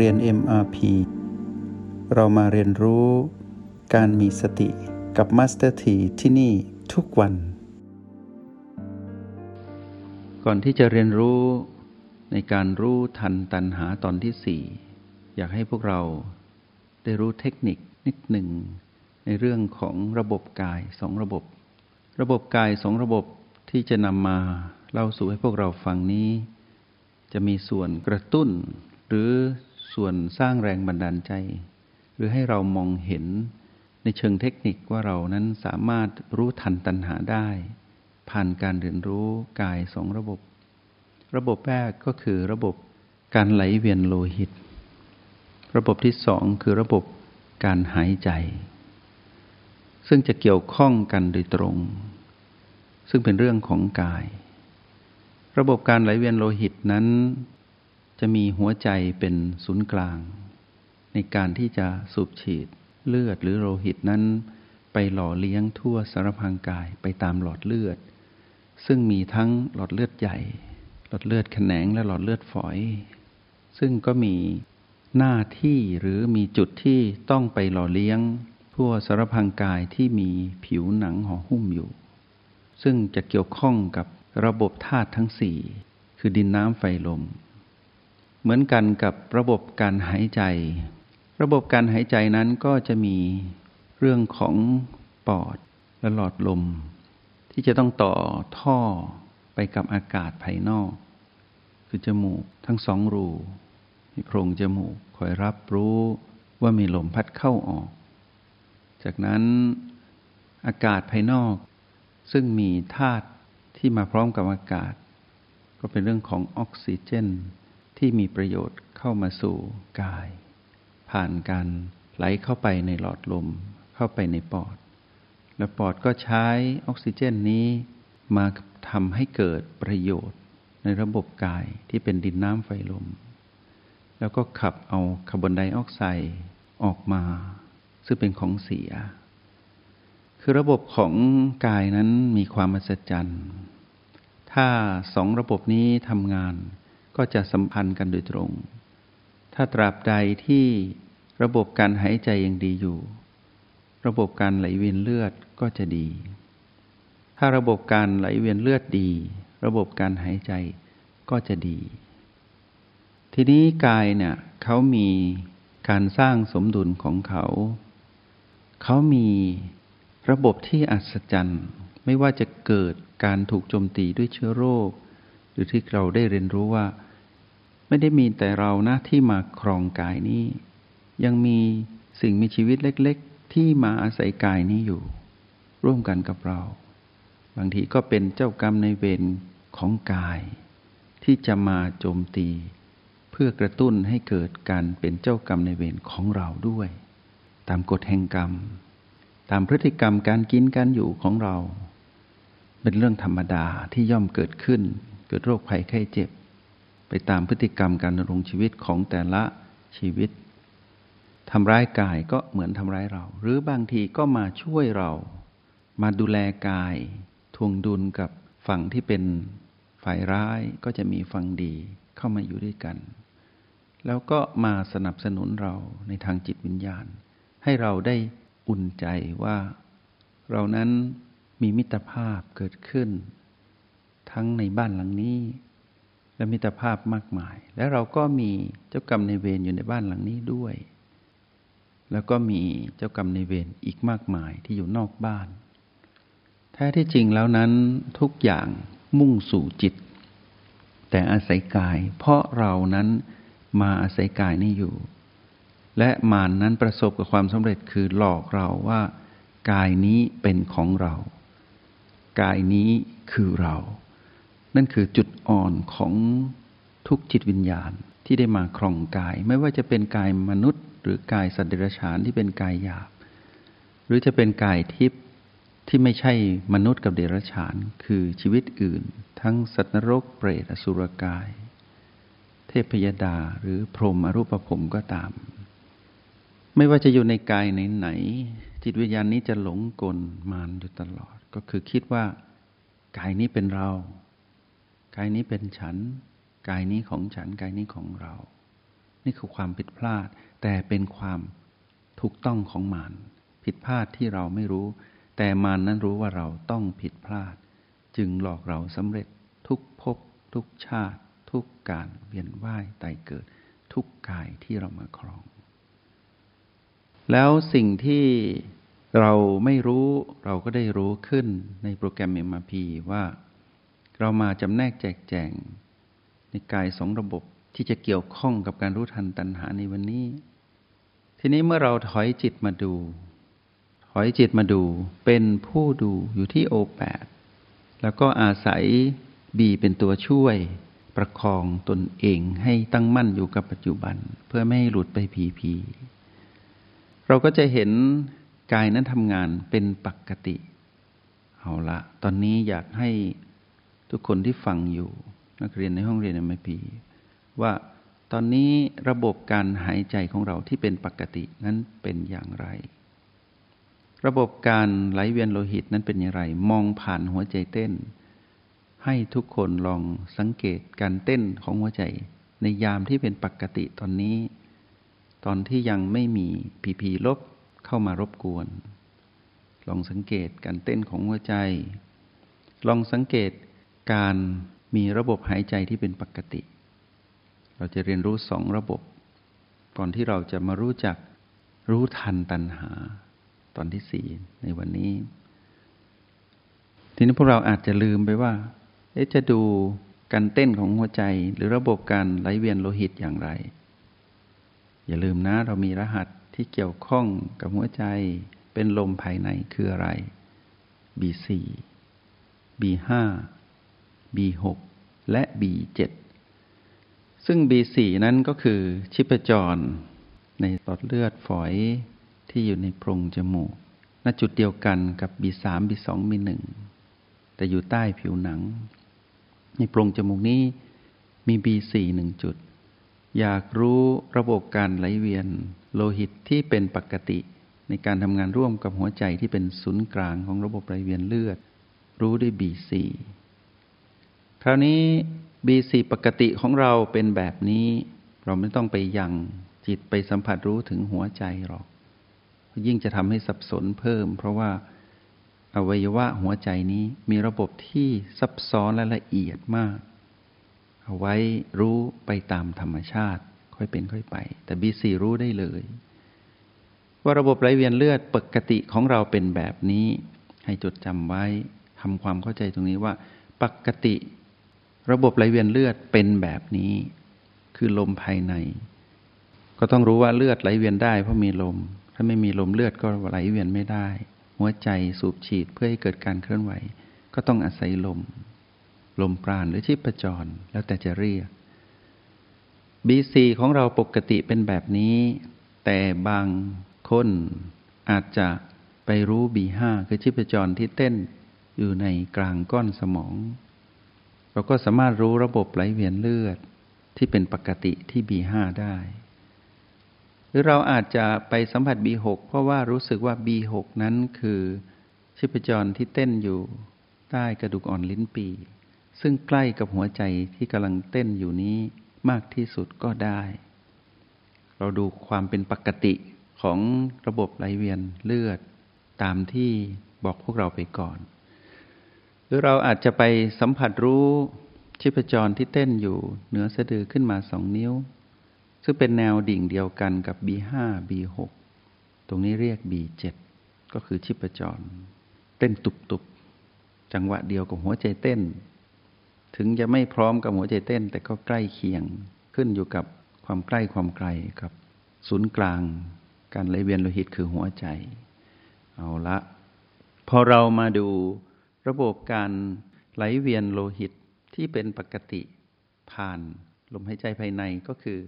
เรียน MRP เรามาเรียนรู้การมีสติกับ Master T ที่ที่นี่ทุกวัน ก่อนที่จะเรียนรู้ในการรู้ทันตันหาตอนที่สี่อยากให้พวกเราได้รู้เทคนิคนิดหนึ่ง ในเรื่องของระบบกายสองระบบ ระบบกายสองระบบที่จะนำมาเล่าสู่ให้พวกเราฟังนี้ จะมีส่วนกระตุ้น หรือ ส่วนสร้างแรงบันดาลใจ หรือให้เรามองเห็นในเชิงเทคนิคว่าเรานั้นสามารถรู้ทันตัณหาได้ ผ่านการเรียนรู้กายสองระบบ ระบบแรกก็คือระบบการไหลเวียนโลหิต ระบบที่สองคือระบบการหายใจ ซึ่งจะเกี่ยวข้องกันโดยตรง ซึ่งเป็นเรื่องของกาย ระบบการไหลเวียนโลหิตนั้น จะมีหัวใจเป็นศูนย์กลาง ในการที่จะสูบฉีดเลือดหรือโลหิตนั้น ไปหล่อเลี้ยงทั่วสารพางกายไปตามหลอดเลือด ซึ่งมีทั้งหลอดเลือดใหญ่ หลอดเลือดแขนงและหลอดเลือดฝอย ซึ่งก็มีหน้าที่หรือมีจุดที่ต้องไปหล่อเลี้ยง ทั่วสารพางกายที่มีผิวหนังห่อหุ้มอยู่ ซึ่งจะเกี่ยวข้องกับระบบธาตุทั้งสี่คือดินน้ำไฟลม เหมือนกันกับระบบการหายใจ ระบบการหายใจนั้นก็จะมีเรื่องของปอดและหลอดลม ที่จะต้องต่อท่อไปกับอากาศภายนอก คือจมูกทั้งสองรูมีโพรงจมูกคอยรับรู้ว่ามีลมพัดเข้าออก จากนั้นอากาศภายนอก ซึ่งมีธาตุที่มาพร้อมกับอากาศ ก็เป็นเรื่องของออกซิเจน ที่มีประโยชน์เข้ามาสู่กาย ผ่านการไหลเข้าไปในหลอดลมเข้าไปในปอด และปอดก็ใช้ออกซิเจนนี้ มาทำให้เกิดประโยชน์ในระบบกายที่เป็นดินน้ำไฟลม แล้วก็ขับเอาคาร์บอนไดออกไซด์ออกมา ซึ่งเป็นของเสีย คือระบบของกายนั้นมีความมหัศจรรย์ ถ้าสองระบบนี้ทำงาน ก็จะสัมพันธ์กันโดยตรง ถ้าตราบใดที่ระบบการหายใจยังดีอยู่ ระบบการไหลเวียนเลือดก็จะดี ถ้าระบบการไหลเวียนเลือดดี ระบบการหายใจก็จะดี ทีนี้กายเนี่ยเขามีการสร้างสมดุลของเขา เขามีระบบที่อัศจรรย์ ไม่ว่าจะเกิดการถูกโจมตีด้วยเชื้อโรค หรือที่เราได้เรียนรู้ว่า ไม่ได้มีแต่เรานะที่มาครองกายนี้ ยังมีสิ่งมีชีวิตเล็ก ๆ ที่มาอาศัยกายนี้อยู่ ร่วมกันกับเรา บางทีก็เป็นเจ้ากรรมในเวรของกาย ที่จะมาโจมตี เพื่อกระตุ้นให้เกิดการเป็นเจ้ากรรมในเวรของเราด้วย ตามกฎแห่งกรรม ตามพฤติกรรมการกินการอยู่ของเรา เป็นเรื่องธรรมดาที่ย่อมเกิดขึ้น เกิดโรคภัยไข้เจ็บ ไปตามพฤติกรรมการดำรงชีวิตของแต่ละชีวิตทำร้ายกายก็เหมือนทำร้ายเรา หรือบางทีก็มาช่วยเรา มาดูแลกายทวงดุลกับฝั่งที่เป็นฝ่ายร้ายก็จะมีฝั่งดีเข้ามาอยู่ด้วยกัน แล้วก็มาสนับสนุนเราในทางจิตวิญญาณ ให้เราได้อุ่นใจว่า เรานั้นมีมิตรภาพเกิดขึ้น ทั้งในบ้านหลังนี้ และมิตรภาพมากมาย และเราก็มีเจ้ากรรมในเวรอยู่ในบ้านหลังนี้ด้วย แล้วก็มีเจ้ากรรมในเวรอีกมากมายที่อยู่นอกบ้าน แท้ที่จริงแล้วนั้นทุกอย่างมุ่งสู่จิต แต่อาศัยกาย เพราะเรานั้นมาอาศัยกายนี้อยู่ และมานนั้นประสบกับความสำเร็จคือหลอกเราว่ากายนี้เป็นของเรา กายนี้คือเรา นั่นคือจุดอ่อนของทุกจิตวิญญาณที่ได้มาครองกาย ไม่ว่าจะเป็นกายมนุษย์ หรือกายสัตว์เดรัจฉานที่เป็นกายหยาบ หรือจะเป็นกายทิพย์ที่ไม่ใช่มนุษย์กับเดรัจฉาน คือชีวิตอื่น ทั้งสัตว์นรกเปรตอสุรกาย เทพยดาหรือพรหมอรูปภพก็ตาม ไม่ว่าจะอยู่ในกายไหนๆจิตวิญญาณนี้จะหลงกลมานอยู่ตลอด ก็คือคิดว่ากายนี้เป็นเรา กายนี้เป็นฉัน กายนี้ของฉัน กายนี้ของเรา นี่คือความผิดพลาด แต่เป็นความถูกต้องของมารผิดพลาดที่เราไม่รู้ แต่มารนนั้นรู้ว่าเราต้องผิดพลาด จึงหลอกเราสำเร็จทุกภพทุกชาติ ทุกการเวียนว่ายตายเกิด ทุกกายที่เรามาครอง แล้วสิ่งที่เราไม่รู้เราก็ได้รู้ขึ้นในโปรแกรม MRP ว่า เรามาจำแนกแจกแจง ในกายสองระบบที่จะเกี่ยวข้องกับการรู้ทันตัณหาในวันนี้ ทีนี้เมื่อเราถอยจิตมาดู ถอยจิตมาดู เป็นผู้ดูอยู่ที่โอแปดแล้วก็อาศัยบีเป็นตัวช่วย ประคองตนเองให้ตั้งมั่นอยู่กับปัจจุบัน เพื่อไม่ให้หลุดไปผีผีเราก็จะเห็นกายนั้นทำงานเป็นปกติ เอาละ ตอนนี้อยากให้ ทุกคนที่ฟังอยู่ นักเรียนในห้องเรียน m พีว่าตอนนี้ระบบการหายใจของเราที่เป็นปกตินั้นเป็นอย่างไร ระบบการไหลเวียนโลหิตนั้นเป็นอย่างไร มองผ่านหัวใจเต้น ให้ทุกคนลองสังเกตการเต้นของหัวใจ ในยามที่เป็นปกติตอนนี้ ตอนที่ยังไม่มีผีผีลบเข้ามารบกวน ลองสังเกตการเต้นของหัวใจ ลองสังเกต การมีระบบหายใจที่เป็นปกติ เราจะเรียนรู้สองระบบ ก่อนที่เราจะมารู้จักรู้ทันตัณหา ตอนที่สี่ในวันนี้ ทีนี้พวกเราอาจจะลืมไปว่าจะดูการเต้นของหัวใจหรือระบบการไหลเวียนโลหิตอย่างไร อย่าลืมนะเรามีรหัสที่เกี่ยวข้องกับหัวใจเป็นลมภายในคืออะไร B4 B5 B6 และ B7 ซึ่ง B4 นั้นก็คือชิปจร ในหลอดเลือดฝอยที่อยู่ในโพรงจมูกณจุดเดียวกันกับ B3 B2 B1 แต่อยู่ใต้ผิวหนัง ในโพรงจมูกนี้มี B4 หนึ่งจุด อยากรู้ระบบการไหลเวียนโลหิตที่เป็นปกติ ในการทำงานร่วมกับหัวใจที่เป็นศูนย์กลางของระบบไหลเวียนเลือด รู้ด้วย B4 คราวนี้ B4 ปกติของเราเป็นแบบนี้ เราไม่ต้องไปยังจิตไปสัมผัสรู้ถึงหัวใจหรอก ยิ่งจะทำให้สับสนเพิ่ม เพราะว่าอวัยวะหัวใจนี้มีระบบที่ซับซ้อนและละเอียดมาก เอาไว้รู้ไปตามธรรมชาติ ค่อยเป็นค่อยไป แต่ B4 รู้ได้เลย ว่าระบบไหลเวียนเลือดปกติของเราเป็นแบบนี้ ให้จดจำไว้ทำความเข้าใจตรงนี้ว่า ปกติ ระบบไหลเวียนเลือดเป็นแบบนี้ คือลมภายใน ก็ต้องรู้ว่าเลือดไหลเวียนได้เพราะมีลม ถ้าไม่มีลมเลือดก็ไหลเวียนไม่ได้ หัวใจสูบฉีดเพื่อให้เกิดการเคลื่อนไหว ก็ต้องอาศัยลม ลมปราณหรือชีพจร แล้วแต่จะเรียก B4 ของเราปกติเป็นแบบนี้ แต่บางคนอาจจะไปรู้ B5 คือชีพจรที่เต้นอยู่ในกลางก้อนสมอง เราก็สามารถรู้ระบบไหลเวียนเลือดที่เป็นปกติที่ B5 ได้ หรือเราอาจจะไปสัมผัส B6 เพราะว่ารู้สึกว่า B6 นั้นคือชีพจรที่เต้นอยู่ใต้กระดูกอ่อนลิ้นปี ซึ่งใกล้กับหัวใจที่กำลังเต้นอยู่นี้มากที่สุดก็ได้ เราดูความเป็นปกติของระบบไหลเวียนเลือด ตามที่บอกพวกเราไปก่อน หรือเราอาจจะไปสัมผัสรู้ชีพจรที่เต้นอยู่เหนือสะดือขึ้นมาสองนิ้ว ซึ่งเป็นแนวดิ่งเดียวกันกับ B5 B6 ตรงนี้เรียก B7 ก็คือชีพจร เต้นตุบๆ จังหวะเดียวกับหัวใจเต้น ถึงจะไม่พร้อมกับหัวใจเต้น แต่ก็ใกล้เคียงขึ้นอยู่กับความใกล้ความไกลกับศูนย์กลาง การไหลเวียนโลหิตคือหัวใจ เอาละ พอเรามาดู ระบบการไหลเวียนโลหิตที่เป็นปกติผ่านลมหายใจภายในก็คือ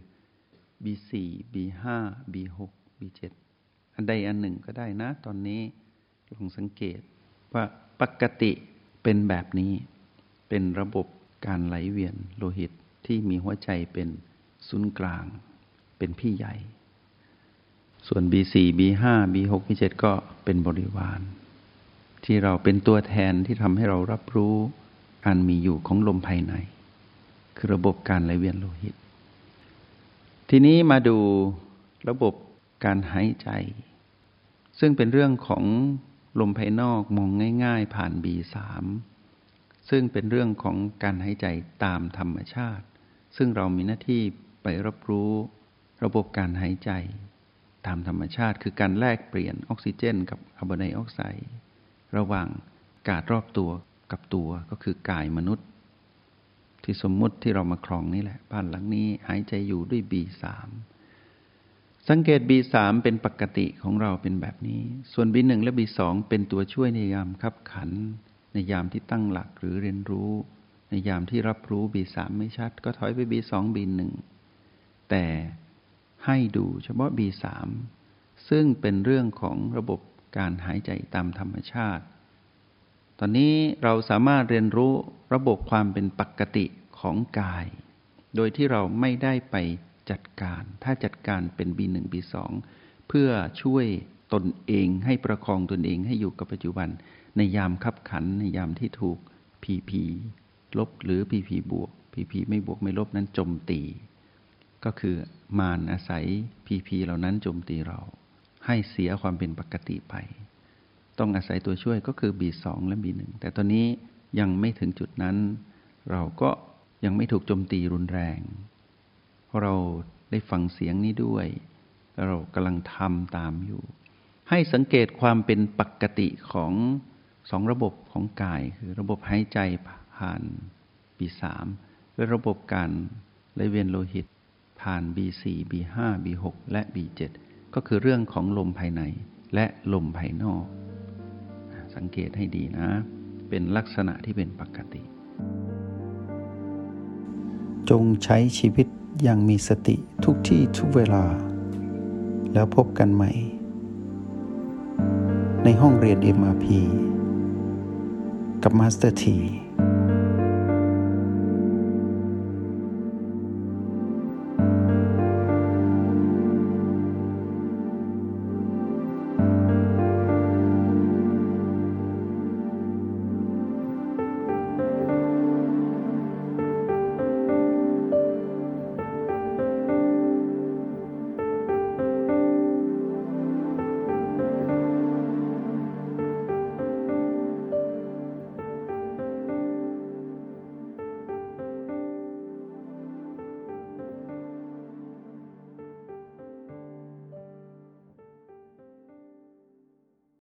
B4 B5 B6 B7 อันใดอันหนึ่งก็ได้นะ ตอนนี้ลองสังเกตว่าปกติเป็นแบบนี้ เป็นระบบการไหลเวียนโลหิตที่มีหัวใจเป็นศูนย์กลาง เป็นพี่ใหญ่ ส่วน B4 B5 B6 B7 ก็เป็นบริวาร ที่เราเป็นตัวแทนที่ทำให้เรารับรู้การมีอยู่ของลมภายใน คือระบบการไหลเวียนโลหิต ทีนี้มาดูระบบการหายใจ ซึ่งเป็นเรื่องของลมภายนอกมองง่าย ๆ ผ่าน B3 ซึ่งเป็นเรื่องของการหายใจตามธรรมชาติ ซึ่งเรามีหน้าที่ไปรับรู้ระบบการหายใจ ตามธรรมชาติ คือการแลกเปลี่ยนออกซิเจน กับคาร์บอนไดออกไซด์ ระหว่างกาดรอบตัวกับตัวก็คือกายมนุษย์ ที่สมมุติที่เรามาครองนี่แหละ บ้านหลังนี้หายใจอยู่ด้วย B3 สังเกต B3 เป็นปกติของเราเป็นแบบนี้ ส่วน B1 และ B2 เป็นตัวช่วยในยามขับขัน ในยามที่ตั้งหลักหรือเรียนรู้ ในยามที่รับรู้ B3 ไม่ชัด ก็ถอยไป B2 B1 แต่ให้ดูเฉพาะ B3 ซึ่งเป็นเรื่องของระบบ การหายใจตามธรรมชาติ ตอนนี้เราสามารถเรียนรู้ระบบความเป็นปกติของกาย โดยที่เราไม่ได้ไปจัดการ ถ้าจัดการเป็น B1 B2 เพื่อช่วยตนเองให้ประคองตนเองให้อยู่กับปัจจุบัน ในยามขับขันในยามที่ถูก PP ลบหรือ PP บวก PP ไม่บวกไม่ลบนั้นจมตี ก็คือมารอาศัย PP เหล่านั้นจมตีเรา ให้เสียความเป็นปกติไป ต้องอาศัยตัวช่วยก็คือ B2 และ B1 แต่ตอนนี้ยังไม่ถึงจุดนั้น เราก็ยังไม่ถูกโจมตีรุนแรง เพราะเราได้ฟังเสียงนี้ด้วย เรากำลังทำตามอยู่ ให้สังเกตความเป็นปกติของสองระบบของกาย คือระบบหายใจผ่าน B3 และระบบการไหลเวียนโลหิตผ่าน B4 B5 B6 และ B7 ก็คือเรื่องของลมภายในและลมภายนอก สังเกตให้ดีนะ เป็นลักษณะที่เป็นปกติ จงใช้ชีวิตอย่างมีสติทุกที่ทุกเวลา แล้วพบกันใหม่ ในห้องเรียน MRP กับมาสเตอร์ที